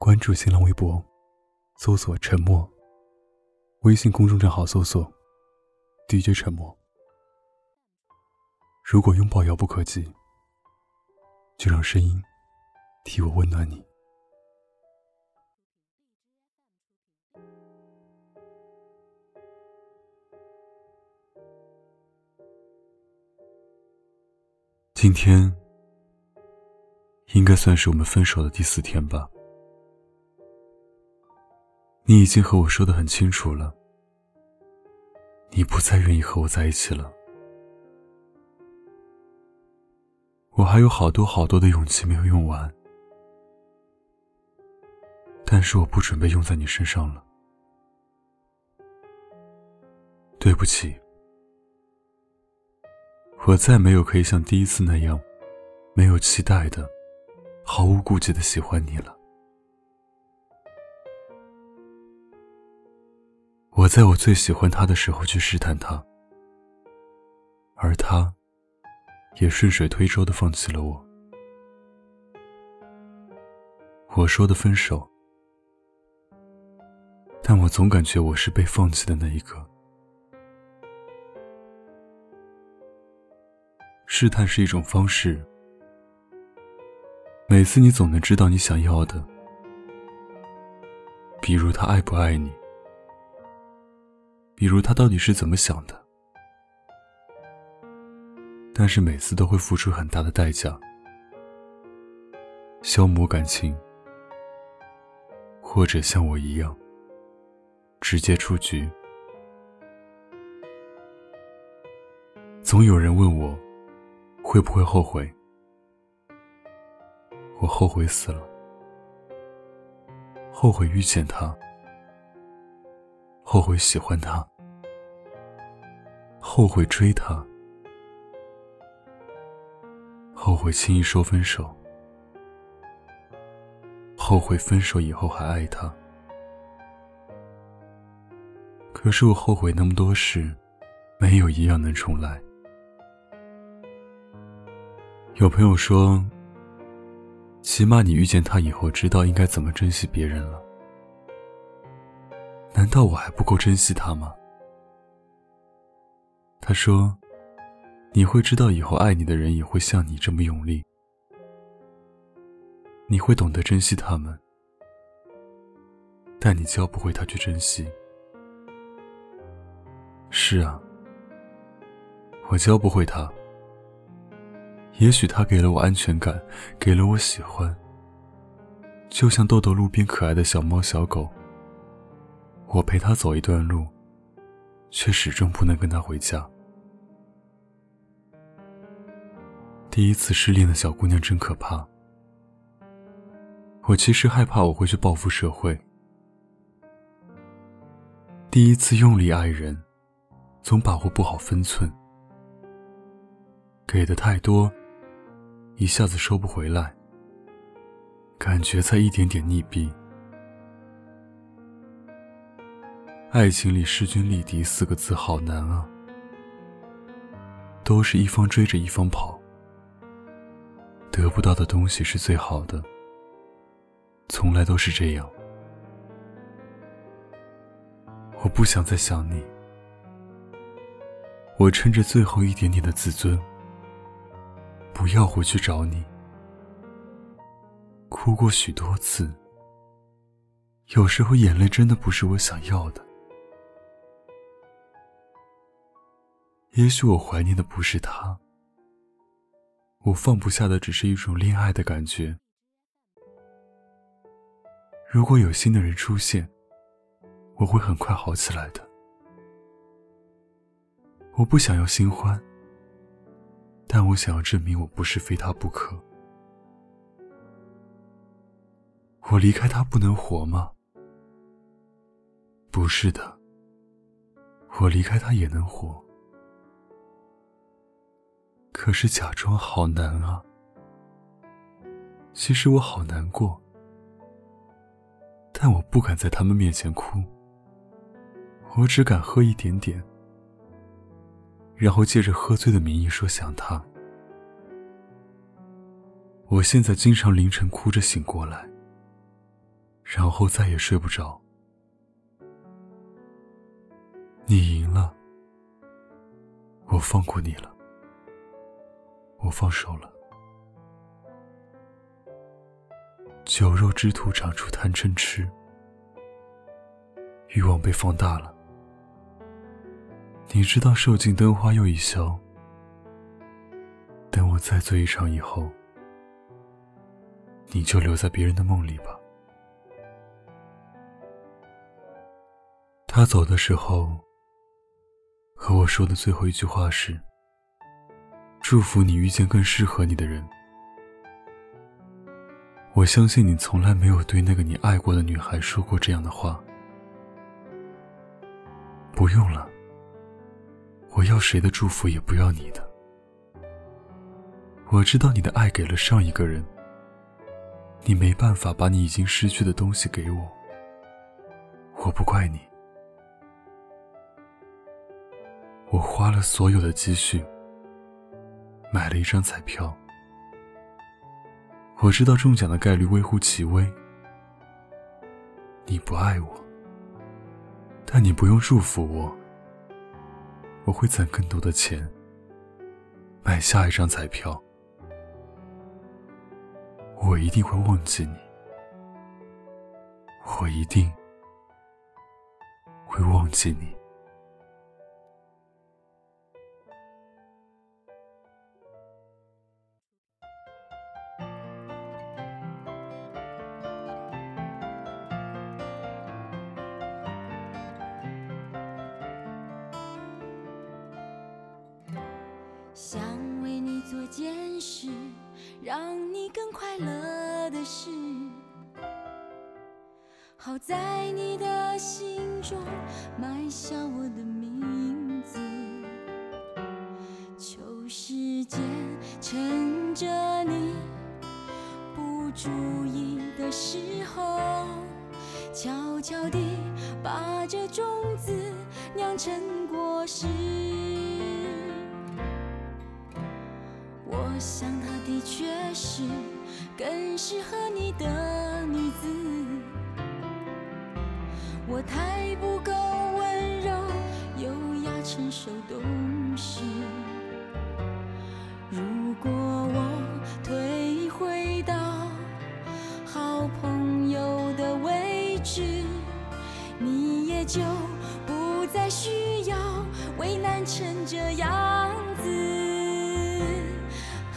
关注新浪微博，搜索“沉默”。微信公众账号搜索 “DJ 沉默”。如果拥抱遥不可及，就让声音替我温暖你。今天应该算是我们分手的第四天吧。你已经和我说的很清楚了，你不再愿意和我在一起了。我还有好多好多的勇气没有用完，但是我不准备用在你身上了。对不起，我再没有可以像第一次那样，没有期待的，毫无顾忌的喜欢你了。我在我最喜欢他的时候去试探他，而他，也顺水推舟的放弃了我。我说的分手，但我总感觉我是被放弃的那一个。试探是一种方式，每次你总能知道你想要的，比如他爱不爱你。比如他到底是怎么想的？但是每次都会付出很大的代价，消磨感情，或者像我一样，直接出局。总有人问我，会不会后悔？我后悔死了，后悔遇见他。后悔喜欢他，后悔追他，后悔轻易说分手，后悔分手以后还爱他。可是我后悔那么多事，没有一样能重来。有朋友说，起码你遇见他以后，知道应该怎么珍惜别人了。难道我还不够珍惜他吗？他说：“你会知道以后爱你的人也会像你这么用力，你会懂得珍惜他们，但你教不会他去珍惜。”是啊，我教不会他。也许他给了我安全感，给了我喜欢，就像豆豆路边可爱的小猫小狗。我陪他走一段路，却始终不能跟他回家。第一次失恋的小姑娘真可怕。我其实害怕我会去报复社会。第一次用力爱人，总把握不好分寸，给的太多，一下子收不回来，感觉在一点点溺毙。爱情里势均力敌四个字好难啊，都是一方追着一方跑，得不到的东西是最好的，从来都是这样。我不想再想你，我趁着最后一点点的自尊，不要回去找你，哭过许多次，有时候眼泪真的不是我想要的。也许我怀念的不是他，我放不下的只是一种恋爱的感觉。如果有新的人出现，我会很快好起来的。我不想要新欢，但我想要证明我不是非他不可。我离开他不能活吗？不是的，我离开他也能活。可是假装好难啊！其实我好难过，但我不敢在他们面前哭。我只敢喝一点点，然后借着喝醉的名义说想他。我现在经常凌晨哭着醒过来，然后再也睡不着。你赢了，我放过你了，我放手了。酒肉之徒长出贪嗔痴，欲望被放大了。你知道受尽灯花又一宵，等我再醉一场以后，你就留在别人的梦里吧。他走的时候。和我说的最后一句话是：“祝福你遇见更适合你的人。”我相信你从来没有对那个你爱过的女孩说过这样的话。不用了，我要谁的祝福也不要你的。我知道你的爱给了上一个人，你没办法把你已经失去的东西给我，我不怪你。我花了所有的积蓄，买了一张彩票。我知道中奖的概率微乎其微。你不爱我，但你不用祝福我。我会攒更多的钱，买下一张彩票。我一定会忘记你，我一定会忘记你。想为你做件事，让你更快乐的事。好在你的心中埋下我的名字。求时间趁着你不注意的时候，悄悄地把这种子酿成果实。我想她的确是更适合你的女子。我太不够温柔、优雅、成熟、懂事。如果我退回到好朋友的位置，你也就不再需要为难成这样。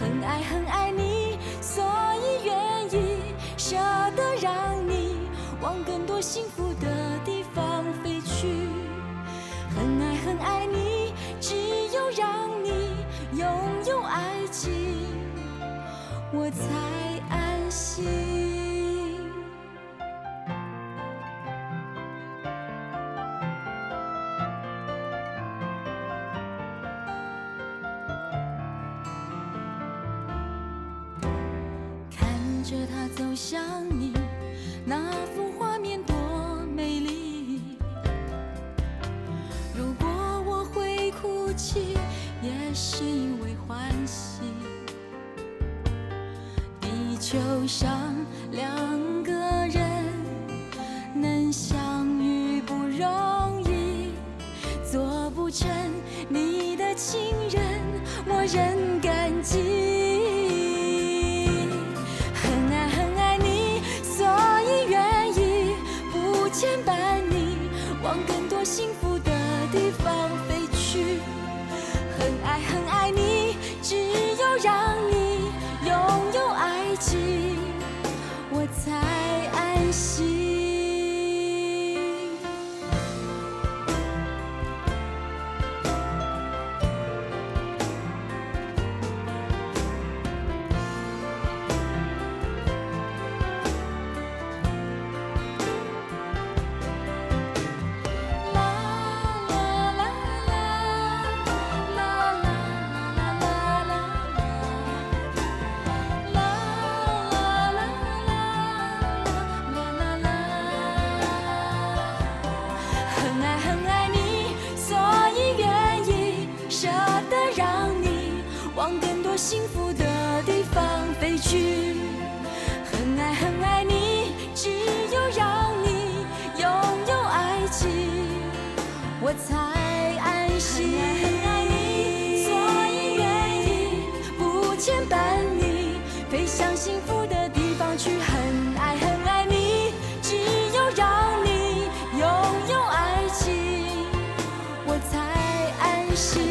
很爱很爱你，所以愿意舍得让你往更多幸福的地方飞去。很爱很爱你，只有让你拥有爱情，我才安心。着他走向你，那幅画面多美丽。如果我会哭泣，也是因为欢喜。地球上我我才安心很爱很爱你所以愿意不牵绊你飞向幸福的地方去很爱很爱你只有让你拥有爱情。我才安心。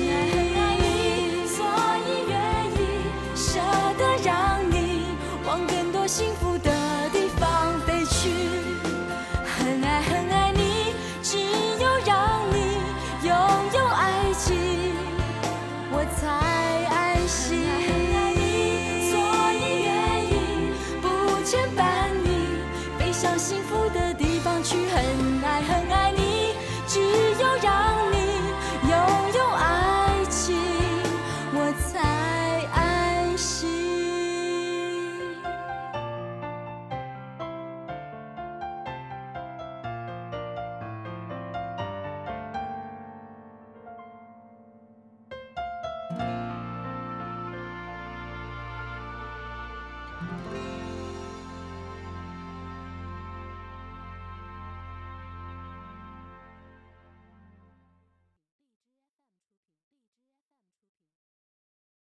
幸福的